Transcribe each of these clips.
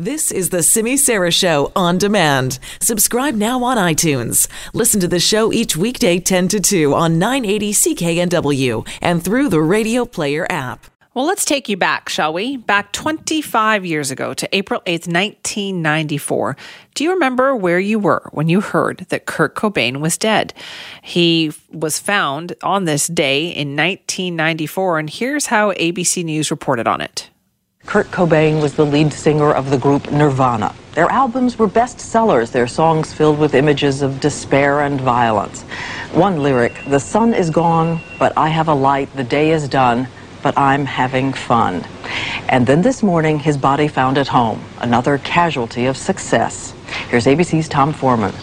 This is the Simi Sara Show on demand. Subscribe now on iTunes. Listen to the show each weekday 10 to 2 on 980 CKNW and through the Radio Player app. Well, let's take you back, shall we? Back 25 years ago to April 8th, 1994. Do you remember where you were when you heard that Kurt Cobain was dead? He was found on this day in 1994, and here's how ABC News reported on it. Kurt Cobain was the lead singer of the group Nirvana. Their albums were bestsellers, their songs filled with images of despair and violence. One lyric, the sun is gone, but I have a light, the day is done, but I'm having fun. And then this morning, his body found at home, another casualty of success. Here's ABC's Tom Foreman.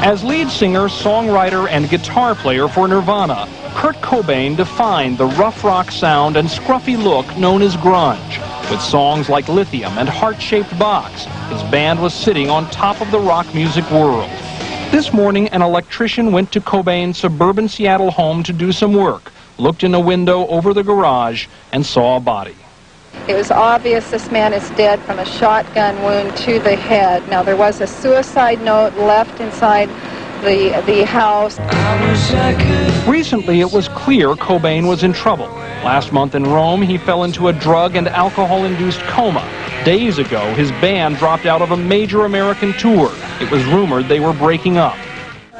As lead singer, songwriter, and guitar player for Nirvana, Kurt Cobain defined the rough rock sound and scruffy look known as grunge. With songs like Lithium and Heart-Shaped Box, his band was sitting on top of the rock music world. This morning, an electrician went to Cobain's suburban Seattle home to do some work, looked in a window over the garage, and saw a body. It was obvious this man is dead from a shotgun wound to the head. Now, there was a suicide note left inside the, the house. Recently, it was clear Cobain was in trouble. Last month in Rome, he fell into a drug and alcohol-induced coma. Days ago, his band dropped out of a major American tour. It was rumored they were breaking up.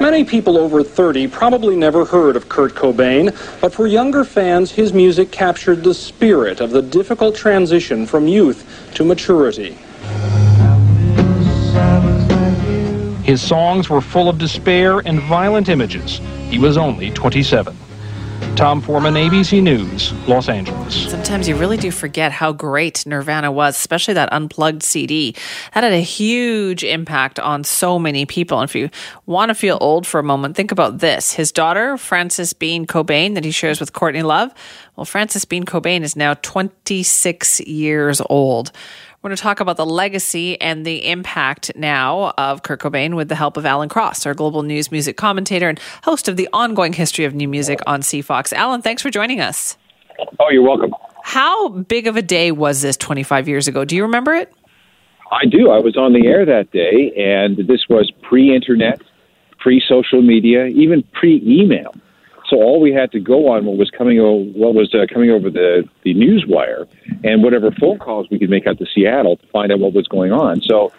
Many people over 30 probably never heard of Kurt Cobain, but for younger fans, his music captured the spirit of the difficult transition from youth to maturity. His songs were full of despair and violent images. He was only 27. Tom Foreman, ABC News, Los Angeles. Sometimes you really do forget how great Nirvana was, especially that unplugged CD. That had a huge impact on so many people. And if you want to feel old for a moment, think about this. His daughter, Frances Bean Cobain, that he shares with Courtney Love, well, Frances Bean Cobain is now 26 years old. We're going to talk about the legacy and the impact now of Kurt Cobain with the help of Alan Cross, our global news music commentator and host of the ongoing history of new music on CFOX. Alan, thanks for joining us. Oh, you're welcome. How big of a day was this 25 years ago? Do you remember it? I do. I was on the air that day, and this was pre internet, pre social media, even pre email. So all we had to go on what was coming over, what was uh, coming over the the news wire, and whatever phone calls we could make out to Seattle to find out what was going on. So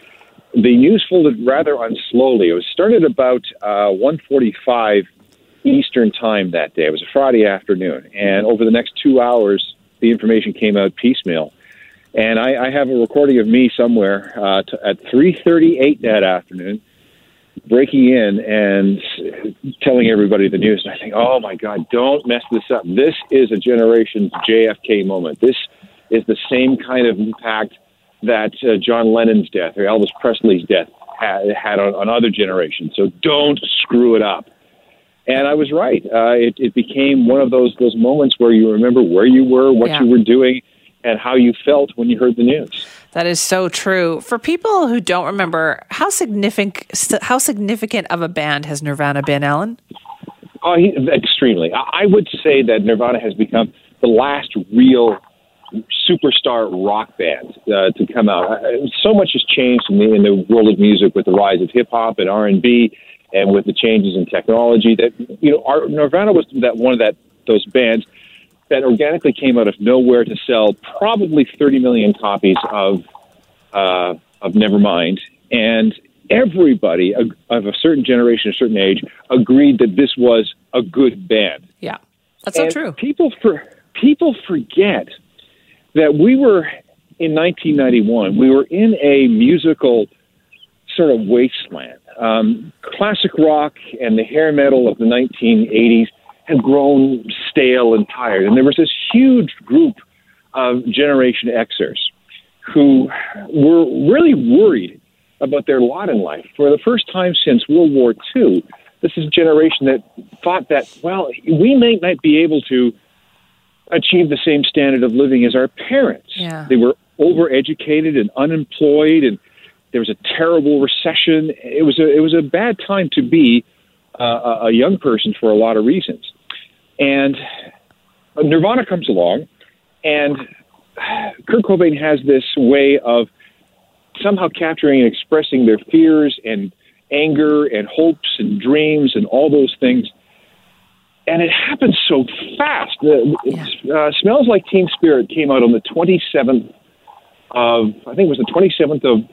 the news folded rather unslowly. It was started about uh, 1:45 Eastern time that day. It was a Friday afternoon, and over the next two hours, the information came out piecemeal. And I, I have a recording of me somewhere uh, t- at 3:38 that afternoon breaking in and telling everybody the news. And I think, oh my God, don't mess this up. This is a generation's JFK moment. This is the same kind of impact that uh, John Lennon's death or Elvis Presley's death had, had on, on other generations. So don't screw it up. And I was right. Uh, it, it became one of those those moments where you remember where you were, what Yeah. you were doing, and how you felt when you heard the news. That is so true. For people who don't remember, how significant how significant of a band has Nirvana been, Alan? Oh, extremely. I I would say that Nirvana has become the last real superstar rock band uh, to come out. Uh, So much has changed in the, in the world of music with the rise of hip hop and R and B, and with the changes in technology. That you know, our, Nirvana was that one of that those bands that organically came out of nowhere to sell probably 30 million copies of uh, of Nevermind, and everybody of a certain generation, a certain age, agreed that this was a good band. Yeah. That's so true. People for people forget that we were in 1991. We were in a musical sort of wasteland. Um, classic rock and the hair metal of the 1980s had grown stale and tired, and there was this huge group of Generation Xers who were really worried about their lot in life. For the first time since World War II, this is a generation that thought that, well, we may not be able to achieve the same standard of living as our parents. Yeah. They were overeducated and unemployed, and there was a terrible recession. It was a it was a bad time to be uh, a young person for a lot of reasons. And Nirvana comes along, and Kurt Cobain has this way of somehow capturing and expressing their fears and anger and hopes and dreams and all those things. And it happens so fast. Uh, uh, Smells Like Teen Spirit came out on the 27th of, I think it was the 27th of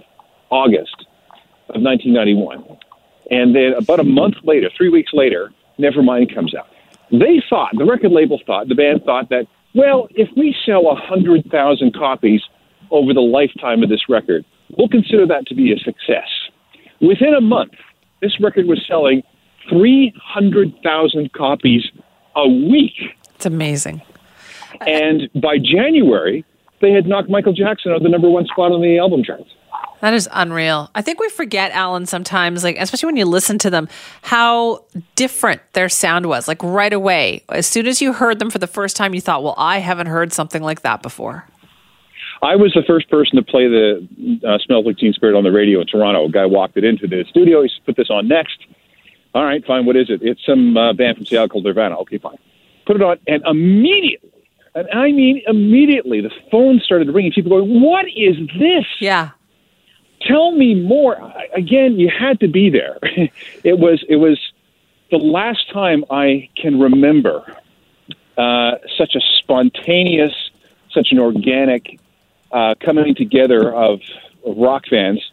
August of 1991. And then about a month later, three weeks later, Nevermind comes out. They thought, the record label thought, the band thought that, well, if we sell 100,000 copies over the lifetime of this record, we'll consider that to be a success. Within a month, this record was selling 300,000 copies a week. It's amazing. And by January, they had knocked Michael Jackson out of the number one spot on the album charts. That is unreal. I think we forget, Alan, sometimes, like, especially when you listen to them, how different their sound was. Like, right away, as soon as you heard them for the first time, you thought, well, I haven't heard something like that before. I was the first person to play the uh, Smells Like Teen Spirit on the radio in Toronto. A guy walked it into the studio. He put this on next. All right, fine. What is it? It's some uh, band from Seattle called Nirvana. Okay, fine. Put it on, and immediately, and I mean immediately, the phone started ringing. People going, "What is this?" Yeah. Tell me more. Again, you had to be there. it was it was the last time I can remember uh, such a spontaneous, such an organic uh, coming together of, of rock fans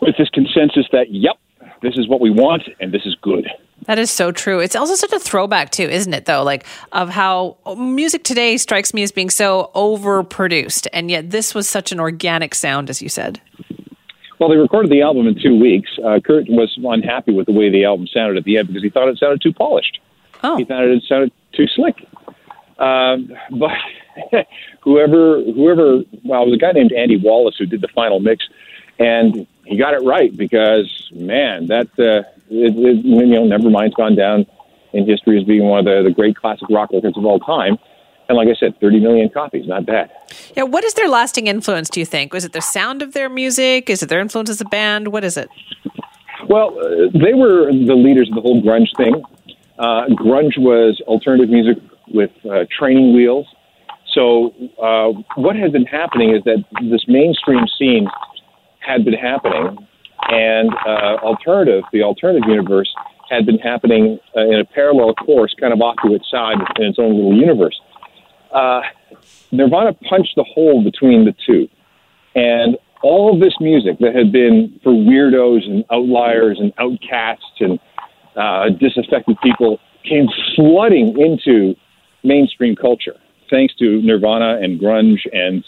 with this consensus that, yep, this is what we want and this is good. That is so true. It's also such a throwback too, isn't it? Though, like of how music today strikes me as being so overproduced, and yet this was such an organic sound, as you said. Well, they recorded the album in two weeks. Uh, Kurt was unhappy with the way the album sounded at the end because he thought it sounded too polished. Oh, he thought it sounded too slick. Um, but whoever, whoever, well, it was a guy named Andy Wallace who did the final mix, and he got it right because man, that uh, it, it, you know, Nevermind's gone down in history as being one of the, the great classic rock records of all time. And like I said, 30 million copies, not bad. Yeah, what is their lasting influence, do you think? Was it the sound of their music? Is it their influence as a band? What is it? Well, uh, they were the leaders of the whole grunge thing. Uh, grunge was alternative music with uh, training wheels. So uh, what had been happening is that this mainstream scene had been happening, and uh, alternative, the alternative universe, had been happening uh, in a parallel course, kind of off to its side in its own little universe. Nirvana punched the hole between the two, and all of this music that had been for weirdos and outliers and outcasts and uh, disaffected people came flooding into mainstream culture, thanks to Nirvana and grunge and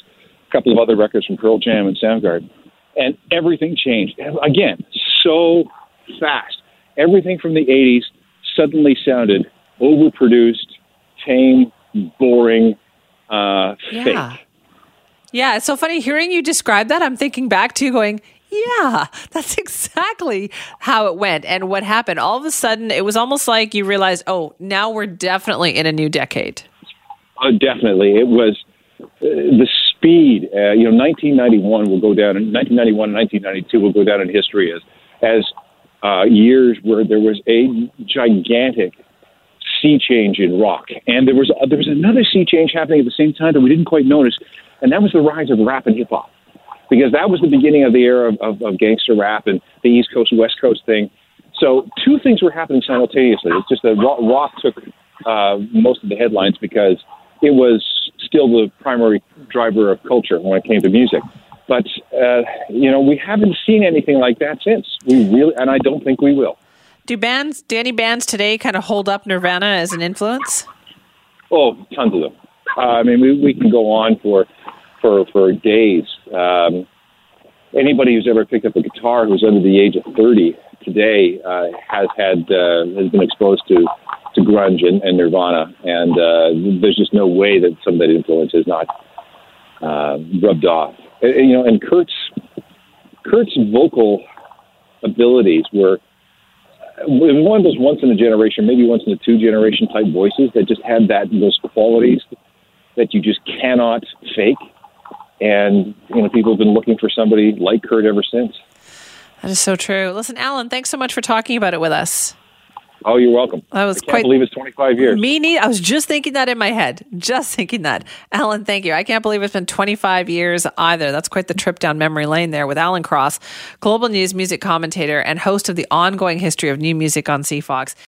a couple of other records from Pearl Jam and Soundgarden. And everything changed. Again, so fast. Everything from the 80s suddenly sounded overproduced, tame, boring, uh, Yeah. fake. Yeah, it's so funny hearing you describe that. I'm thinking back to going, yeah, that's exactly how it went and what happened. All of a sudden, it was almost like you realized, oh, now we're definitely in a new decade. Oh, definitely. It was uh, the speed. Uh, you know, 1991 will go down, in 1991 and 1992 will go down in history as, as uh, years where there was a gigantic sea change in rock. And there was, uh, there was another sea change happening at the same time that we didn't quite notice, and that was the rise of rap and hip hop. Because that was the beginning of the era of, of, of gangster rap and the East Coast West Coast thing. So two things were happening simultaneously. It's just that rock, rock took uh, most of the headlines because it was still the primary driver of culture when it came to music. But uh, you know, we haven't seen anything like that since. We really, and I don't think we will. Do bands, do any bands today kind of hold up Nirvana as an influence? Oh, tons of them. Uh, I mean, we, we can go on for for for days. Um, anybody who's ever picked up a guitar who's under the age of thirty today uh, has had uh, has been exposed to to grunge and, and Nirvana, and uh, there's just no way that some of that influence is not uh, rubbed off. And, and, you know, and Kurt's Kurt's vocal abilities were one of those once in a generation, maybe once in a two generation type voices that just had that those qualities that you just cannot fake. And you know, people have been looking for somebody like Kurt ever since. That is so true. Listen, Alan, thanks so much for talking about it with us. Oh, you're welcome. I was I can't quite- believe it's 25 years. Me neither. I was just thinking that in my head. Just thinking that. Alan, thank you. I can't believe it's been 25 years either. That's quite the trip down memory lane there with Alan Cross, Global News music commentator and host of the ongoing history of new music on CFOX.